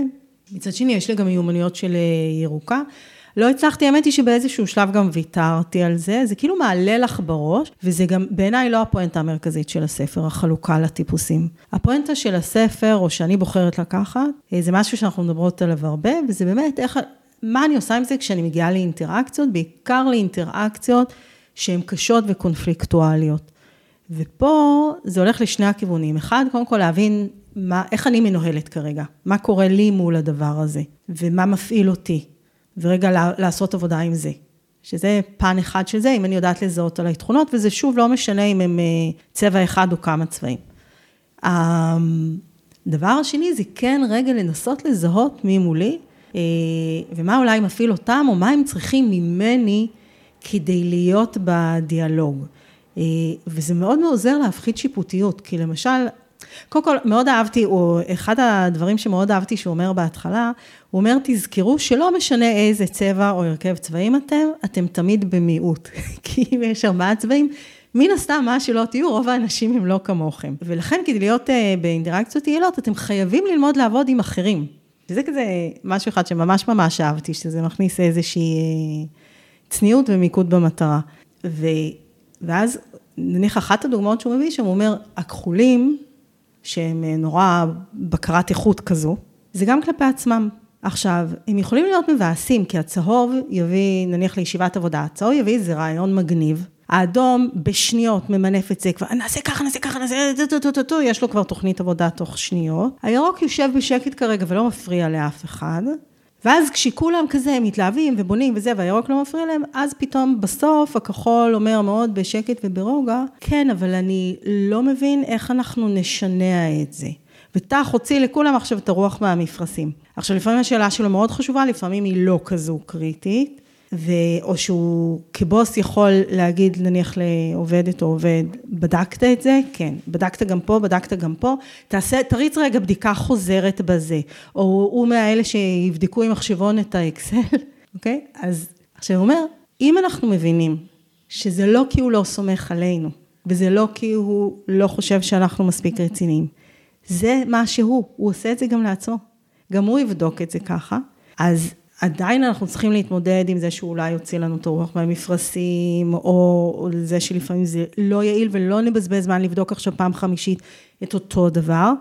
מצד שני, יש לי גם מיומנויות של אה, ירוקה. לא הצלחתי, האמת היא שבאיזשהו שלב גם ויתרתי על זה, זה כאילו מעלה לך בראש, וזה גם בעיניי לא הפואנטה המרכזית של הספר, החלוקה לטיפוסים. הפואנטה של הספר, או שאני בוחרת לקחת, אה, זה משהו שאנחנו מדברות עליו הרבה, וזה באמת איך, מה אני עושה עם זה כשאני מגיעה לאינטראקציות, בעיקר לאינטראקציות שהן קשות וקונפליקטואליות. ופה זה הולך לשני הכיוונים. אחד, קודם כל להבין מה, איך אני מנוהלת כרגע, מה קורה לי מול הדבר הזה, ומה מפעיל אותי. ורגע לעשות עבודה עם זה. שזה פן אחד של זה, אם אני יודעת לזהות על התכונות, וזה שוב לא משנה אם הם אה, צבע אחד או כמה צבעים. הדבר השני זה כן רגע לנסות לזהות מי מולי, אה, ומה אולי מפעיל אותם, או מה הם צריכים ממני כדי להיות בדיאלוג. אה, וזה מאוד מאוד עוזר להפחית שיפוטיות, כי למשל, קודם כל, מאוד אהבתי, הוא, אחד הדברים שמאוד אהבתי שהוא אומר בהתחלה, הוא אומר, תזכרו שלא משנה איזה צבע או הרכב צבעים אתם, אתם תמיד במיעוט. *laughs* כי אם יש ארבעה צבעים, מן הסתם, מה שלא תהיו, רוב האנשים הם לא כמוכם. ולכן, כדי להיות uh, באינטראקציות יעילות, אתם חייבים ללמוד לעבוד עם אחרים. וזה כזה משהו אחד שממש ממש אהבתי, שזה מכניס איזושהי אה, צניעות ומיקוד במטרה. ו, ואז, נניח אחת הדוגמאות שהוא מביא שם, הוא אומר, הכחולים, שהם נורא בקרת איכות כזו, זה גם כלפי עצמם. עכשיו, הם יכולים להיות מבאסים, כי הצהוב יביא, נניח לישיבת עבודה, הצהוב יביא איזה רעיון מגניב, האדום בשניות ממנף את זה, כבר נעשה ככה, נעשה ככה, נעשה, טו-טו-טו-טו, יש לו כבר תוכנית עבודה תוך שניות. הירוק יושב בשקט כרגע ולא מפריע לאף אחד. ואז כשכולם כזה מתלהבים ובונים וזה, והירוק לא מפריע להם, אז פתאום בסוף הכחול אומר מאוד בשקט וברוגע, כן, אבל אני לא מבין איך אנחנו נשנע את זה. ותח הוציא לכולם עכשיו את הרוח מהמפרשים. עכשיו, לפעמים השאלה שלו מאוד חשובה, לפעמים היא לא כזו קריטית. ו... או שהוא כבוס יכול להגיד נניח לעובדת או עובד, בדקת את זה? כן. בדקת גם פה, בדקת גם פה, תעשה, תריץ רגע בדיקה חוזרת בזה. או הוא מהאלה שיבדקו עם מחשבון את האקסל, *laughs* אוקיי? אז עכשיו הוא אומר, אם אנחנו מבינים שזה לא כי הוא לא סומך עלינו, וזה לא כי הוא לא חושב שאנחנו מספיק רציניים, זה מה שהוא, הוא עושה את זה גם לעצמו. גם הוא יבדוק את זה ככה. אז עדיין אנחנו צריכים להתמודד עם זה שאולי יוציא לנו את הרוח מהמפרשים, או זה שלפעמים זה לא יעיל ולא נבזבז זמן לבדוק עכשיו פעם חמישית את אותו דבר,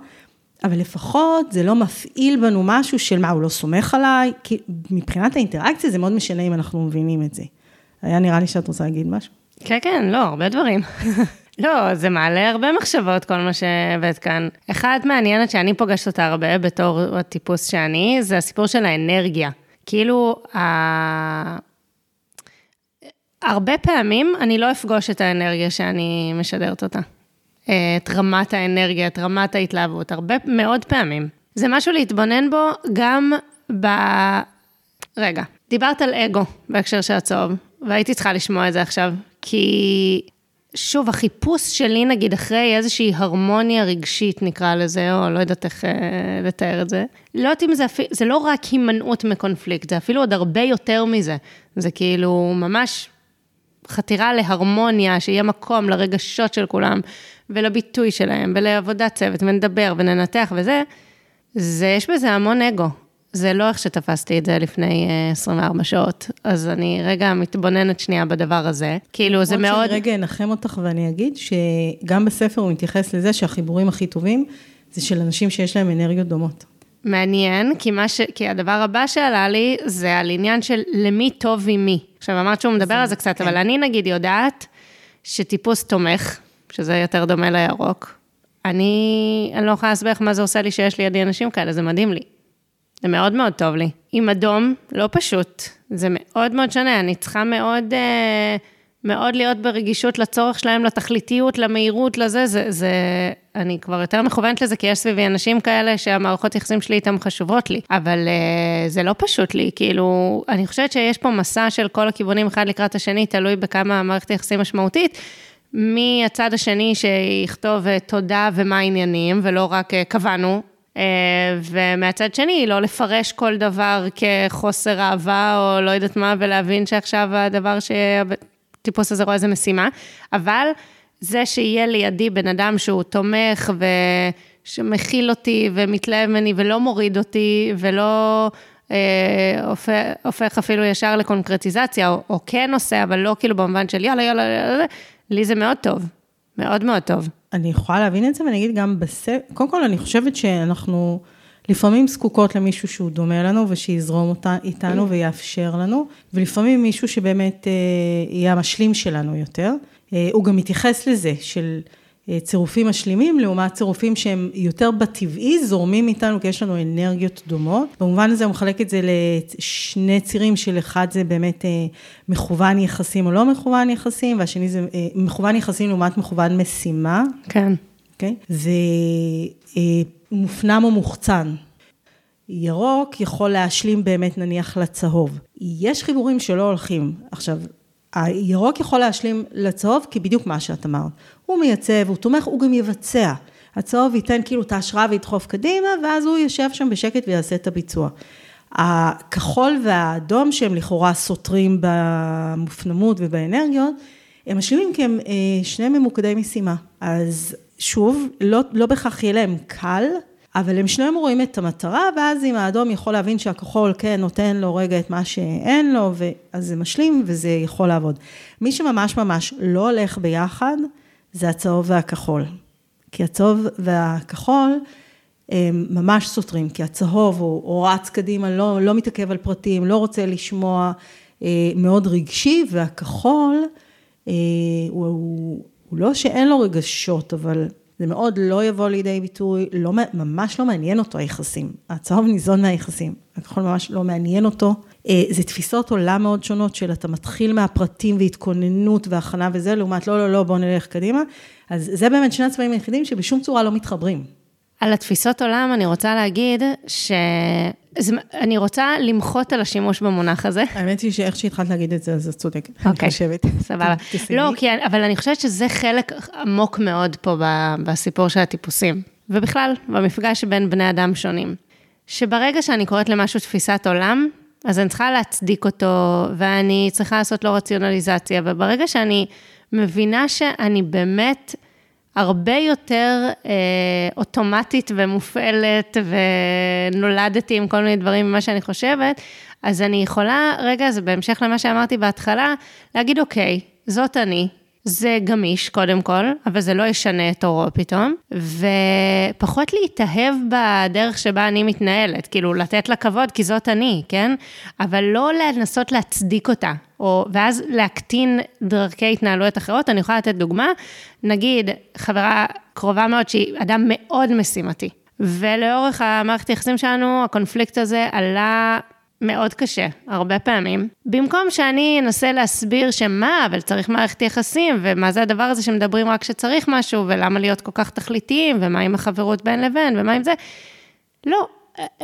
אבל לפחות זה לא מפעיל בנו משהו של מה, הוא לא סומך עליי, כי מבחינת האינטראקציה זה מאוד משנה אם אנחנו מבינים את זה. היה נראה לי שאת רוצה להגיד משהו. כן, כן, לא, הרבה דברים. לא, זה מעלה הרבה מחשבות, כל מה שהבאת כאן. אחת מעניינת שאני פוגשת אותה הרבה בתור הטיפוס שאני, זה הסיפור של האנרגיה. כאילו, ה... הרבה פעמים אני לא אפגוש את האנרגיה שאני משדרת אותה. את רמת האנרגיה, את רמת ההתלהבות, הרבה מאוד פעמים. זה משהו להתבונן בו גם ב... רגע, דיברת על אגו בהקשר של הצהוב, והייתי צריכה לשמוע את זה עכשיו, כי שוב, החיפוש שלי, נגיד, אחרי איזושהי הרמוניה רגשית, נקרא לזה, או לא יודעת איך אה, לתאר את זה, לא יודעת אם זה אפילו, זה לא רק הימנעות מקונפליקט, זה אפילו עוד הרבה יותר מזה. זה כאילו ממש חתירה להרמוניה, שיהיה מקום לרגשות של כולם, ולביטוי שלהם, ולעבודת צוות, ונדבר וננתח וזה, זה, יש בזה המון אגו. זה לא איך שתפסתי את זה לפני 24 אה, שעות, אז אני רגע מתבוננת שנייה בדבר הזה. כאילו, זה מאוד... שאני רגע אנחם אותך ואני אגיד שגם בספר הוא מתייחס לזה שהחיבורים הכי טובים זה של אנשים שיש להם אנרגיות דומות. מעניין, כי, ש... כי הדבר הבא שעלה לי זה על עניין של למי טוב עם מי. עכשיו, אמרת שהוא מדבר על זה קצת, כן. אבל אני נגיד יודעת שטיפוס תומך, שזה יותר דומה לירוק, אני, אני לא יכולה להסביר מה זה עושה לי שיש לידי אנשים כאלה, זה מדהים לי. זה מאוד מאוד טוב לי. עם אדום, לא פשוט. זה מאוד מאוד שונה, אני צריכה מאוד, אה, מאוד להיות ברגישות לצורך שלהם, לתכליתיות, למהירות, לזה, זה, זה, אני כבר יותר מכוונת לזה, כי יש סביבי אנשים כאלה שהמערכות יחסים שלי איתם חשובות לי, אבל אה, זה לא פשוט לי, כאילו, אני חושבת שיש פה מסע של כל הכיוונים אחד לקראת השני, תלוי בכמה המערכת יחסים משמעותית. מהצד השני שיכתוב אה, תודה ומה העניינים, ולא רק קבענו, אה, ומהצד שני, לא לפרש כל דבר כחוסר אהבה או לא יודעת מה, ולהבין שעכשיו הדבר שהטיפוס הזה רואה זה משימה, אבל זה שיהיה לידי בן אדם שהוא תומך ושמכיל אותי ומתלהב ממני ולא מוריד אותי ולא... אה, הופך, הופך אפילו ישר לקונקרטיזציה, או, או כן עושה, אבל לא כאילו במובן של יאללה, יאללה, יאללה, לי זה מאוד טוב, מאוד מאוד טוב. אני יכולה להבין את זה, ואני אגיד גם בספר, קודם כל אני חושבת שאנחנו לפעמים זקוקות למישהו שהוא דומה לנו ושיזרום אותה, איתנו ויאפשר לנו, ולפעמים מישהו שבאמת אה, יהיה המשלים שלנו יותר. אה, הוא גם מתייחס לזה, של צירופים משלימים, לעומת צירופים שהם יותר בטבעי, זורמים איתנו, כי יש לנו אנרגיות דומות. במובן הזה הוא מחלק את זה לשני צירים, של אחד זה באמת אה, מכוון יחסים או לא מכוון יחסים, והשני זה אה, מכוון יחסים לעומת מכוון משימה. כן. אוקיי? Okay? זה אה, מופנם או מוחצן. ירוק יכול להשלים באמת נניח לצהוב. יש חיבורים שלא הולכים. עכשיו, הירוק יכול להשלים לצהוב, כי בדיוק מה שאת אמרת. הוא מייצב, הוא תומך, הוא גם יבצע. הצהוב ייתן כאילו את ההשראה וידחוף קדימה, ואז הוא יושב שם בשקט ויעשה את הביצוע. הכחול והאדום, שהם לכאורה סותרים במופנמות ובאנרגיות, הם משלימים כי הם אה, שני ממוקדי משימה. אז שוב, לא, לא בהכרח יהיה להם קל, אבל הם שניהם רואים את המטרה, ואז אם האדום יכול להבין שהכחול כן נותן לו רגע את מה שאין לו, אז זה משלים וזה יכול לעבוד. מי שממש ממש לא הולך ביחד, זה הצהוב והכחול. כי הצהוב והכחול הם ממש סותרים, כי הצהוב הוא, הוא רץ קדימה, לא, לא מתעכב על פרטים, לא רוצה לשמוע, אה, מאוד רגשי, והכחול אה, הוא, הוא, הוא לא שאין לו רגשות, אבל זה מאוד לא יבוא לידי ביטוי, לא, ממש לא מעניין אותו היחסים. הצהוב ניזון מהיחסים, הכחול ממש לא מעניין אותו. אה, זה תפיסות עולם מאוד שונות של אתה מתחיל מהפרטים והתכוננות והכנה וזה, לעומת לא, לא, לא, בוא נלך קדימה. אז זה באמת שני הצבעים היחידים שבשום צורה לא מתחברים. על התפיסות עולם אני רוצה להגיד ש... אני רוצה למחות על השימוש במונח הזה. האמת היא שאיך שהתחלת להגיד את זה, אז את צודקת. אוקיי, *laughs* סבבה. לא, כי, אבל אני חושבת שזה חלק עמוק מאוד פה בסיפור של הטיפוסים, ובכלל, במפגש בין בני אדם שונים. שברגע שאני קוראת למשהו תפיסת עולם, אז אני צריכה להצדיק אותו, ואני צריכה לעשות לו רציונליזציה, וברגע שאני מבינה שאני באמת... הרבה יותר אה, אוטומטית ומופעלת, ונולדתי עם כל מיני דברים ממה שאני חושבת, אז אני יכולה, רגע, זה בהמשך למה שאמרתי בהתחלה, להגיד, אוקיי, זאת אני, זה גמיש קודם כל, אבל זה לא ישנה את אורו פתאום, ופחות להתאהב בדרך שבה אני מתנהלת, כאילו לתת לה כבוד כי זאת אני, כן? אבל לא לנסות להצדיק אותה, או, ואז להקטין דרכי התנהלויות אחרות. אני יכולה לתת דוגמה, נגיד חברה קרובה מאוד שהיא אדם מאוד משימתי, ולאורך המערכת היחסים שלנו, הקונפליקט הזה עלה מאוד קשה, הרבה פעמים. במקום שאני אנסה להסביר שמה, אבל צריך מערכת יחסים, ומה זה הדבר הזה שמדברים רק כשצריך משהו, ולמה להיות כל כך תכליתיים, ומה עם החברות בין לבין, ומה עם זה, לא,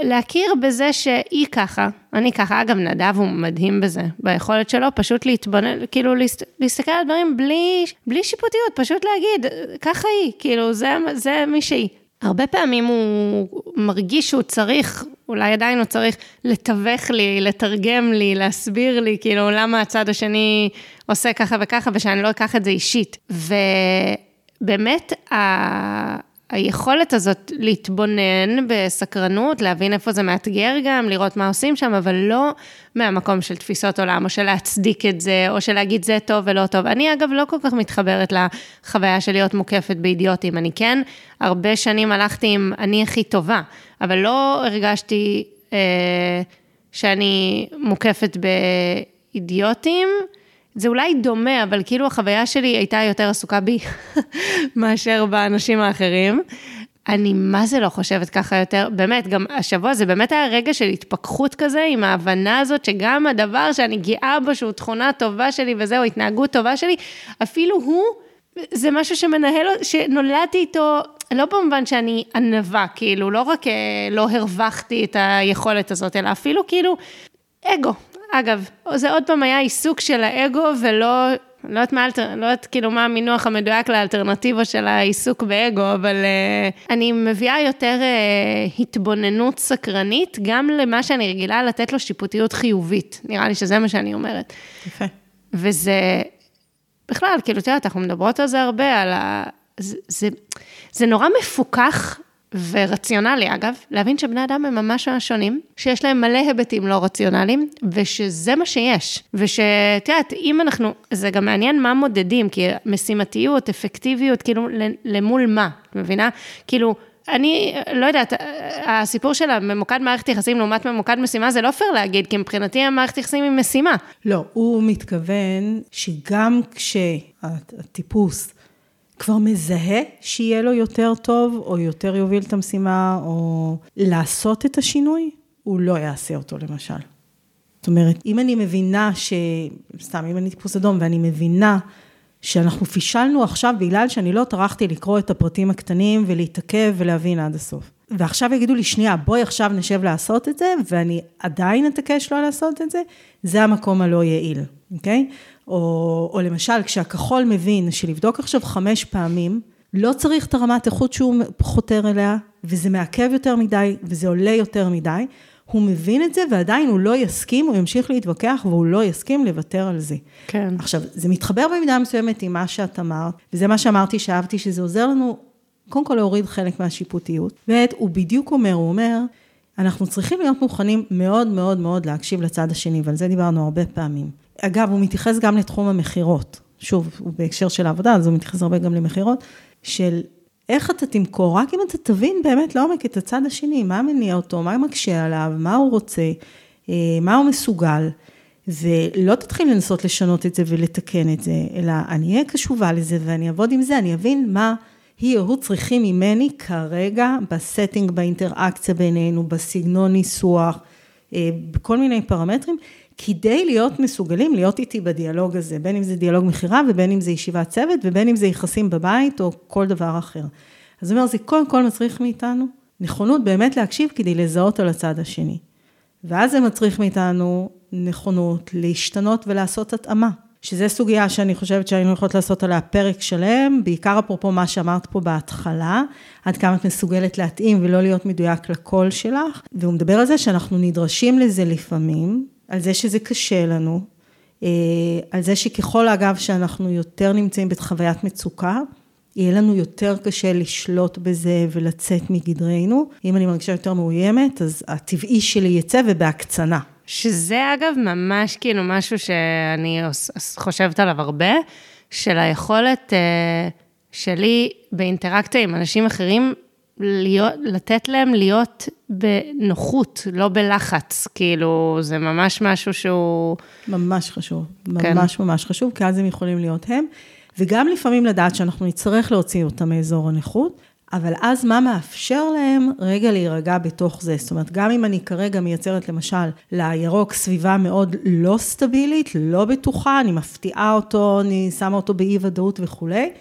להכיר בזה שהיא ככה, אני ככה. אגב, נדב הוא מדהים בזה, ביכולת שלו פשוט להתבונן, כאילו להסתכל על דברים בלי, בלי שיפוטיות, פשוט להגיד, ככה היא, כאילו, זה, זה מי שהיא. הרבה פעמים הוא מרגיש שהוא צריך, אולי עדיין הוא צריך לתווך לי, לתרגם לי, להסביר לי, כאילו, למה הצד השני עושה ככה וככה, ושאני לא אקח את זה אישית. ובאמת, היכולת הזאת להתבונן בסקרנות, להבין איפה זה מאתגר גם, לראות מה עושים שם, אבל לא מהמקום של תפיסות עולם, או של להצדיק את זה, או של להגיד זה טוב ולא טוב. אני אגב לא כל כך מתחברת לחוויה של להיות מוקפת באידיוטים. אני כן, הרבה שנים הלכתי עם אני הכי טובה, אבל לא הרגשתי אה, שאני מוקפת באידיוטים. זה אולי דומה, אבל כאילו החוויה שלי הייתה יותר עסוקה בי *laughs* מאשר באנשים האחרים. אני מה זה לא חושבת ככה יותר, באמת, גם השבוע זה באמת היה רגע של התפכחות כזה, עם ההבנה הזאת שגם הדבר שאני גאה בו, שהוא תכונה טובה שלי וזהו, התנהגות טובה שלי, אפילו הוא, זה משהו שמנהל, שנולדתי איתו, לא במובן שאני ענווה, כאילו, לא רק אה, לא הרווחתי את היכולת הזאת, אלא אפילו כאילו אגו, אגב, זה עוד פעם היה עיסוק של האגו ולא, לא יודעת מה, לא יודעת כאילו מה המינוח המדויק לאלטרנטיבה של העיסוק באגו, אבל uh, אני מביאה יותר uh, התבוננות סקרנית, גם למה שאני רגילה לתת לו שיפוטיות חיובית. נראה לי שזה מה שאני אומרת. יפה. וזה, בכלל, כאילו, את יודעת, אנחנו מדברות על זה הרבה, על ה... זה, זה, זה נורא מפוקח ורציונלי אגב, להבין שבני אדם הם ממש שונים, שיש להם מלא היבטים לא רציונליים, ושזה מה שיש. ושאת יודעת, אם אנחנו, זה גם מעניין מה מודדים, כי משימתיות, אפקטיביות, כאילו, למול מה, את מבינה? כאילו, אני לא יודעת, הסיפור של הממוקד מערכת יחסים לעומת ממוקד משימה, זה לא פייר להגיד, כי מבחינתי המערכת יחסים היא משימה. לא, הוא מתכוון שגם כשהטיפוס כבר מזהה שיהיה לו יותר טוב, או יותר יוביל את המשימה, או לעשות את השינוי, הוא לא יעשה אותו למשל. זאת אומרת, אם אני מבינה ש... סתם, אם אני טיפוס אדום ואני מבינה שאנחנו פישלנו עכשיו בגלל שאני לא טרחתי לקרוא את הפרטים הקטנים ולהתעכב ולהבין עד הסוף. ועכשיו יגידו לי, שנייה, בואי עכשיו נשב לעשות את זה, ואני עדיין אתעקש לא לעשות את זה, זה המקום הלא יעיל, אוקיי? או, או למשל, כשהכחול מבין שלבדוק עכשיו חמש פעמים, לא צריך את הרמת איכות שהוא חותר אליה, וזה מעכב יותר מדי, וזה עולה יותר מדי. הוא מבין את זה ועדיין הוא לא יסכים, הוא ימשיך להתווכח והוא לא יסכים לוותר על זה. כן. עכשיו, זה מתחבר במידה מסוימת עם מה שאת אמרת, וזה מה שאמרתי שאהבתי, שזה עוזר לנו, קודם כל להוריד חלק מהשיפוטיות. ב', הוא בדיוק אומר, הוא אומר, אנחנו צריכים להיות מוכנים מאוד מאוד מאוד להקשיב לצד השני, ועל זה דיברנו הרבה פעמים. אגב, הוא מתייחס גם לתחום המכירות. שוב, הוא בהקשר של העבודה, אז הוא מתייחס הרבה גם למכירות, של איך אתה תמכור, רק אם אתה תבין באמת לעומק את הצד השני, מה מניע אותו, מה מקשה עליו, מה הוא רוצה, אה, מה הוא מסוגל, ולא תתחיל לנסות לשנות את זה ולתקן את זה, אלא אני אהיה קשובה לזה ואני אעבוד עם זה, אני אבין מה היא או הוא צריכים ממני כרגע ב setting, באינטראקציה בינינו, בסגנון ניסוח, אה, בכל מיני פרמטרים, כדי להיות מסוגלים להיות איתי בדיאלוג הזה, בין אם זה דיאלוג מכירה ובין אם זה ישיבת צוות ובין אם זה יחסים בבית או כל דבר אחר. אז זאת אומרת, זה קודם כל מצריך מאיתנו נכונות באמת להקשיב כדי לזהות על הצד השני. ואז זה מצריך מאיתנו נכונות להשתנות ולעשות התאמה. שזו סוגיה שאני חושבת שהיינו יכולות לעשות עליה פרק שלם, בעיקר אפרופו מה שאמרת פה בהתחלה, עד כמה את מסוגלת להתאים ולא להיות מדויק לקול שלך, והוא מדבר על זה שאנחנו נדרשים לזה לפעמים, על זה שזה קשה לנו, אה, על זה שככל אגב שאנחנו יותר נמצאים בחוויית מצוקה, יהיה לנו יותר קשה לשלוט בזה ולצאת מגדרנו. אם אני מרגישה יותר מאוימת, אז הטבעי שלי יצא ובהקצנה. שזה אגב ממש כאילו משהו שאני חושבת עליו הרבה, של היכולת אה, שלי באינטראקציה עם אנשים אחרים, להיות, לתת להם להיות בנוחות, לא בלחץ, כאילו, זה ממש משהו שהוא... ממש חשוב, כן. ממש ממש חשוב, כי אז הם יכולים להיות הם, וגם לפעמים לדעת שאנחנו נצטרך להוציא אותם מאזור הנוחות, אבל אז מה מאפשר להם רגע להירגע בתוך זה? זאת אומרת, גם אם אני כרגע מייצרת למשל לירוק סביבה מאוד לא סטבילית, לא בטוחה, אני מפתיעה אותו, אני שמה אותו באי ודאות וכולי,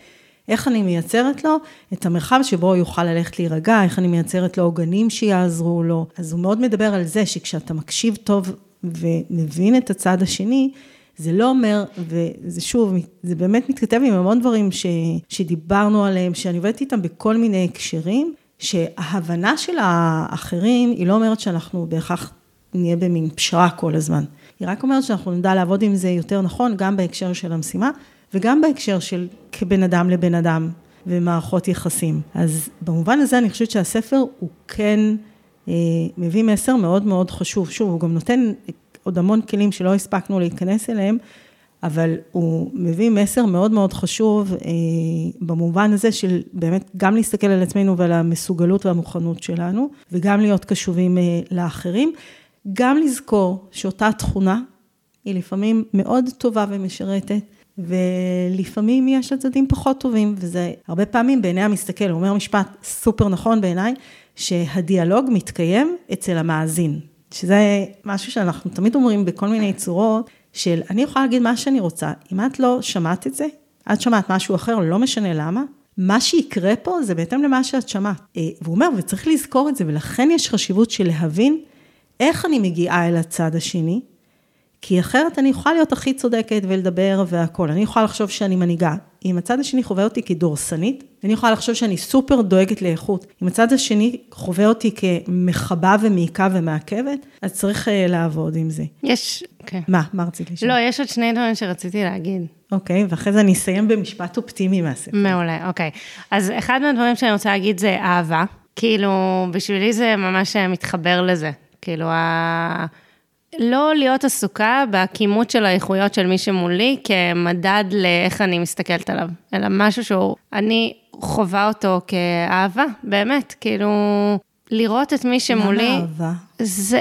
איך אני מייצרת לו את המרחב שבו הוא יוכל ללכת להירגע, איך אני מייצרת לו עוגנים שיעזרו לו. אז הוא מאוד מדבר על זה שכשאתה מקשיב טוב ומבין את הצד השני, זה לא אומר, וזה שוב, זה באמת מתכתב עם המון דברים ש, שדיברנו עליהם, שאני עובדת איתם בכל מיני הקשרים, שההבנה של האחרים היא לא אומרת שאנחנו בהכרח נהיה במין פשרה כל הזמן. היא רק אומרת שאנחנו נדע לעבוד עם זה יותר נכון, גם בהקשר של המשימה, וגם בהקשר של כבן אדם לבן אדם ומערכות יחסים. אז במובן הזה אני חושבת שהספר הוא כן אה, מביא מסר מאוד מאוד חשוב. שוב, הוא גם נותן עוד המון כלים שלא הספקנו להיכנס אליהם, אבל הוא מביא מסר מאוד מאוד חשוב אה, במובן הזה של באמת גם להסתכל על עצמנו ועל המסוגלות והמוכנות שלנו, וגם להיות קשובים אה, לאחרים. גם לזכור שאותה תכונה היא לפעמים מאוד טובה ומשרתת, ולפעמים יש לה צדדים פחות טובים, וזה הרבה פעמים בעיני המסתכל, הוא אומר משפט סופר נכון בעיניי, שהדיאלוג מתקיים אצל המאזין. שזה משהו שאנחנו תמיד אומרים בכל מיני צורות, של אני יכולה להגיד מה שאני רוצה, אם את לא שמעת את זה, את שמעת משהו אחר, לא משנה למה, מה שיקרה פה זה בהתאם למה שאת שמעת. אה, והוא אומר, וצריך לזכור את זה, ולכן יש חשיבות של להבין איך אני מגיעה אל הצד השני, כי אחרת אני יכולה להיות הכי צודקת ולדבר והכול. אני יכולה לחשוב שאני מנהיגה. אם הצד השני חווה אותי כדורסנית, אני יכולה לחשוב שאני סופר דואגת לאיכות. אם הצד השני חווה אותי כמכבה ומעיקה ומעכבת, אז צריך uh, לעבוד עם זה. יש, כן. Okay. מה? מה רצית לשאול? לא, יש עוד שני דברים שרציתי להגיד. אוקיי, okay, ואחרי זה אני אסיים במשפט אופטימי מהספר. מעולה, אוקיי. Okay. אז אחד מהדברים שאני רוצה להגיד זה אהבה. כאילו, בשבילי זה ממש מתחבר לזה. כאילו, ה... לא להיות עסוקה בכימות של האיכויות של מי שמולי כמדד לאיך אני מסתכלת עליו, אלא משהו שהוא, אני חווה אותו כאהבה, באמת, כאילו, לראות את מי שמולי. למה אהבה? זה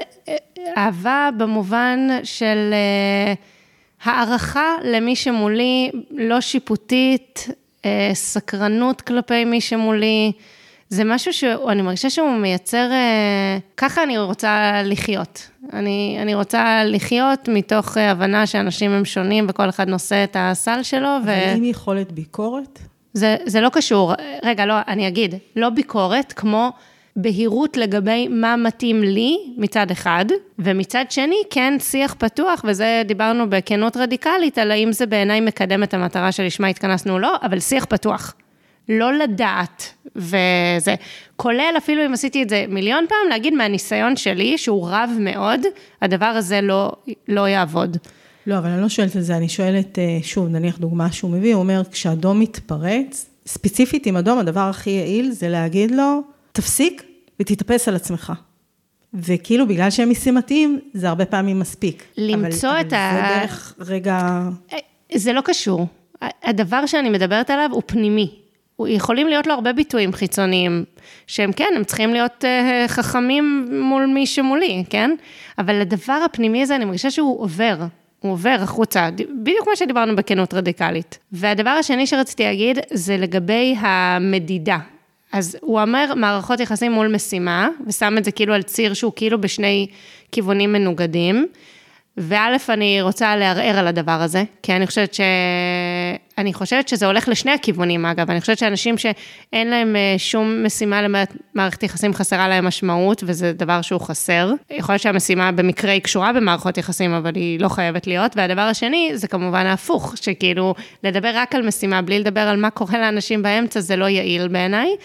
אהבה במובן של uh, הערכה למי שמולי, לא שיפוטית, uh, סקרנות כלפי מי שמולי. זה משהו שאני מרגישה שהוא מייצר, אה, ככה אני רוצה לחיות. אני, אני רוצה לחיות מתוך אה, הבנה שאנשים הם שונים וכל אחד נושא את הסל שלו. אבל ו... עם יכולת ביקורת? זה, זה לא קשור. רגע, לא, אני אגיד, לא ביקורת, כמו בהירות לגבי מה מתאים לי מצד אחד, ומצד שני, כן, שיח פתוח, וזה דיברנו בכנות רדיקלית, על האם זה בעיניי מקדם את המטרה שלשמה התכנסנו או לא, אבל שיח פתוח. לא לדעת, וזה, כולל אפילו אם עשיתי את זה מיליון פעם, להגיד מהניסיון שלי, שהוא רב מאוד, הדבר הזה לא, לא יעבוד. לא, אבל אני לא שואלת על זה, אני שואלת, אה, שוב, נניח דוגמה שהוא מביא, הוא אומר, כשאדום מתפרץ, ספציפית עם אדום, הדבר הכי יעיל זה להגיד לו, תפסיק ותתאפס על עצמך. וכאילו, בגלל שהם משימתיים, זה הרבה פעמים מספיק. למצוא אבל, את אבל ה... זה דרך רגע... זה לא קשור. הדבר שאני מדברת עליו הוא פנימי. יכולים להיות לו הרבה ביטויים חיצוניים, שהם כן, הם צריכים להיות uh, חכמים מול מי שמולי, כן? אבל הדבר הפנימי הזה, אני מרגישה שהוא עובר. הוא עובר החוצה, בדיוק כמו שדיברנו בכנות רדיקלית. והדבר השני שרציתי להגיד, זה לגבי המדידה. אז הוא אומר מערכות יחסים מול משימה, ושם את זה כאילו על ציר שהוא כאילו בשני כיוונים מנוגדים. וא', אני רוצה לערער על הדבר הזה, כי אני חושבת, ש... אני חושבת שזה הולך לשני הכיוונים, אגב. אני חושבת שאנשים שאין להם אה, שום משימה למערכת יחסים חסרה להם משמעות, וזה דבר שהוא חסר. יכול להיות שהמשימה במקרה היא קשורה במערכות יחסים, אבל היא לא חייבת להיות. והדבר השני, זה כמובן ההפוך, שכאילו, לדבר רק על משימה, בלי לדבר על מה קורה לאנשים באמצע, זה לא יעיל בעיניי.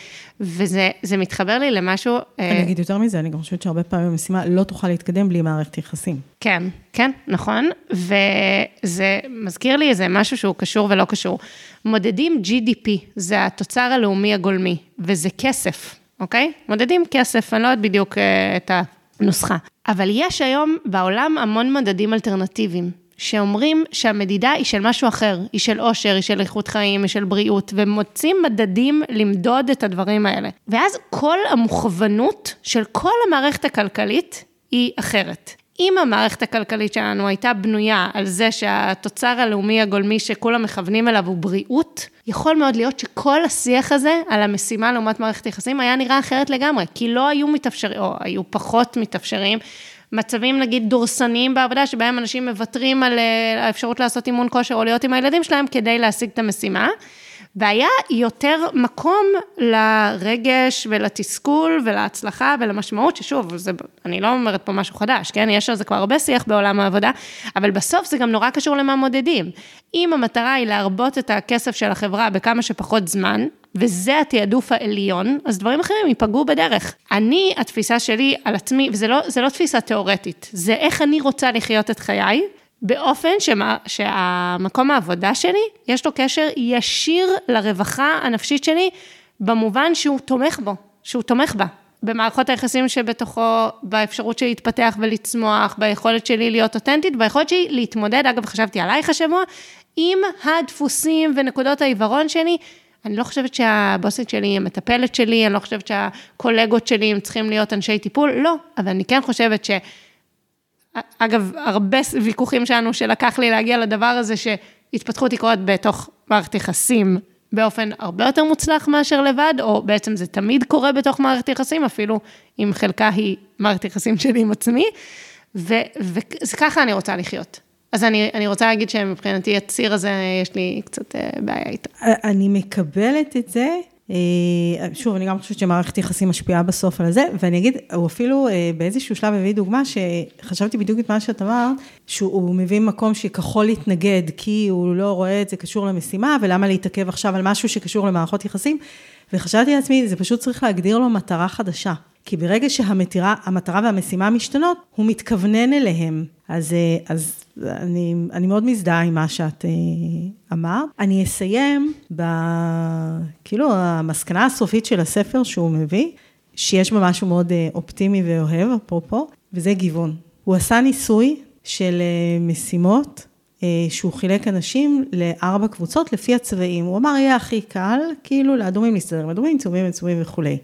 וזה מתחבר לי למשהו... אה, אני אגיד יותר מזה, אני גם חושבת שהרבה פעמים המשימה לא תוכל להתקדם בלי מערכת יחסים. כן, כן, נכון, וזה מזכיר לי איזה משהו שהוא קשור ולא קשור. מודדים GDP, זה התוצר הלאומי הגולמי, וזה כסף, אוקיי? מודדים כסף, אני לא יודעת בדיוק אה, את הנוסחה. אבל יש היום בעולם המון מדדים אלטרנטיביים. שאומרים שהמדידה היא של משהו אחר, היא של אושר, היא של איכות חיים, היא של בריאות, ומוצאים מדדים למדוד את הדברים האלה. ואז כל המוכוונות של כל המערכת הכלכלית היא אחרת. אם המערכת הכלכלית שלנו הייתה בנויה על זה שהתוצר הלאומי הגולמי שכולם מכוונים אליו הוא בריאות, יכול מאוד להיות שכל השיח הזה על המשימה לעומת מערכת יחסים היה נראה אחרת לגמרי, כי לא היו מתאפשרים, או היו פחות מתאפשרים. מצבים נגיד דורסניים בעבודה, שבהם אנשים מוותרים על אה, האפשרות לעשות אימון כושר או להיות עם הילדים שלהם כדי להשיג את המשימה. והיה יותר מקום לרגש ולתסכול ולהצלחה ולמשמעות, ששוב, זה, אני לא אומרת פה משהו חדש, כן? יש על זה כבר הרבה שיח בעולם העבודה, אבל בסוף זה גם נורא קשור למה מודדים. אם המטרה היא להרבות את הכסף של החברה בכמה שפחות זמן, וזה התעדוף העליון, אז דברים אחרים ייפגעו בדרך. אני, התפיסה שלי על עצמי, וזה לא, לא תפיסה תיאורטית, זה איך אני רוצה לחיות את חיי, באופן שמה, שהמקום העבודה שלי, יש לו קשר ישיר לרווחה הנפשית שלי, במובן שהוא תומך בו, שהוא תומך בה. במערכות היחסים שבתוכו, באפשרות שלי להתפתח ולצמוח, ביכולת שלי להיות אותנטית, ביכולת שלי להתמודד, אגב, חשבתי עלייך השבוע, עם הדפוסים ונקודות העיוורון שלי. אני לא חושבת שהבוסית שלי היא המטפלת שלי, אני לא חושבת שהקולגות שלי הם צריכים להיות אנשי טיפול, לא, אבל אני כן חושבת ש... אגב, הרבה ויכוחים שלנו שלקח לי להגיע לדבר הזה, שהתפתחות היא קורית בתוך מערכת יחסים באופן הרבה יותר מוצלח מאשר לבד, או בעצם זה תמיד קורה בתוך מערכת יחסים, אפילו אם חלקה היא מערכת יחסים שלי עם עצמי, וככה אני רוצה לחיות. אז אני, אני רוצה להגיד שמבחינתי הציר הזה, יש לי קצת אה, בעיה איתו. אני מקבלת את זה. אה, שוב, אני גם חושבת שמערכת יחסים משפיעה בסוף על זה, ואני אגיד, הוא אפילו אה, באיזשהו שלב הביא דוגמה, שחשבתי בדיוק את מה שאת אמרת, שהוא מביא מקום שכחול להתנגד, כי הוא לא רואה את זה קשור למשימה, ולמה להתעכב עכשיו על משהו שקשור למערכות יחסים, וחשבתי לעצמי, זה פשוט צריך להגדיר לו מטרה חדשה. כי ברגע שהמטרה והמשימה משתנות, הוא מתכוונן אליהם. אז, אה, אז אני, אני מאוד מזדהה עם מה שאת אה, אמרת. אני אסיים ב... כאילו, המסקנה הסופית של הספר שהוא מביא, שיש בה משהו מאוד אה, אופטימי ואוהב, אפרופו, וזה גיוון. הוא עשה ניסוי של משימות שהוא חילק אנשים לארבע קבוצות לפי הצבעים. הוא אמר, יהיה הכי קל, כאילו, לאדומים להסתדר עם אדומים, צהובים וצהובים וכולי.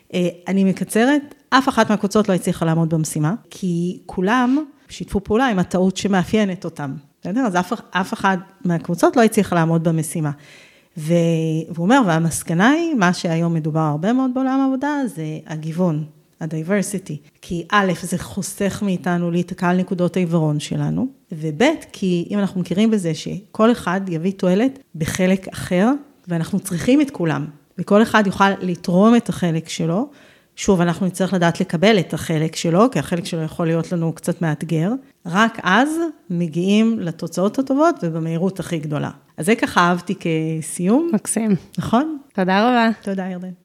אני מקצרת, אף אחת מהקבוצות לא הצליחה לעמוד במשימה, כי כולם שיתפו פעולה עם הטעות שמאפיינת אותם, בסדר? אז אף, אף אחד מהקבוצות לא הצליחה לעמוד במשימה. ו, והוא אומר, והמסקנה היא, מה שהיום מדובר הרבה מאוד בעולם העבודה, זה הגיוון, ה-diversity. כי א', זה חוסך מאיתנו להיתקע על נקודות העיוורון שלנו, וב', כי אם אנחנו מכירים בזה שכל אחד יביא תועלת בחלק אחר, ואנחנו צריכים את כולם, וכל אחד יוכל לתרום את החלק שלו, שוב, אנחנו נצטרך לדעת לקבל את החלק שלו, כי החלק שלו יכול להיות לנו קצת מאתגר. רק אז מגיעים לתוצאות הטובות ובמהירות הכי גדולה. אז זה ככה אהבתי כסיום. מקסים. נכון? תודה רבה. תודה, ירדן.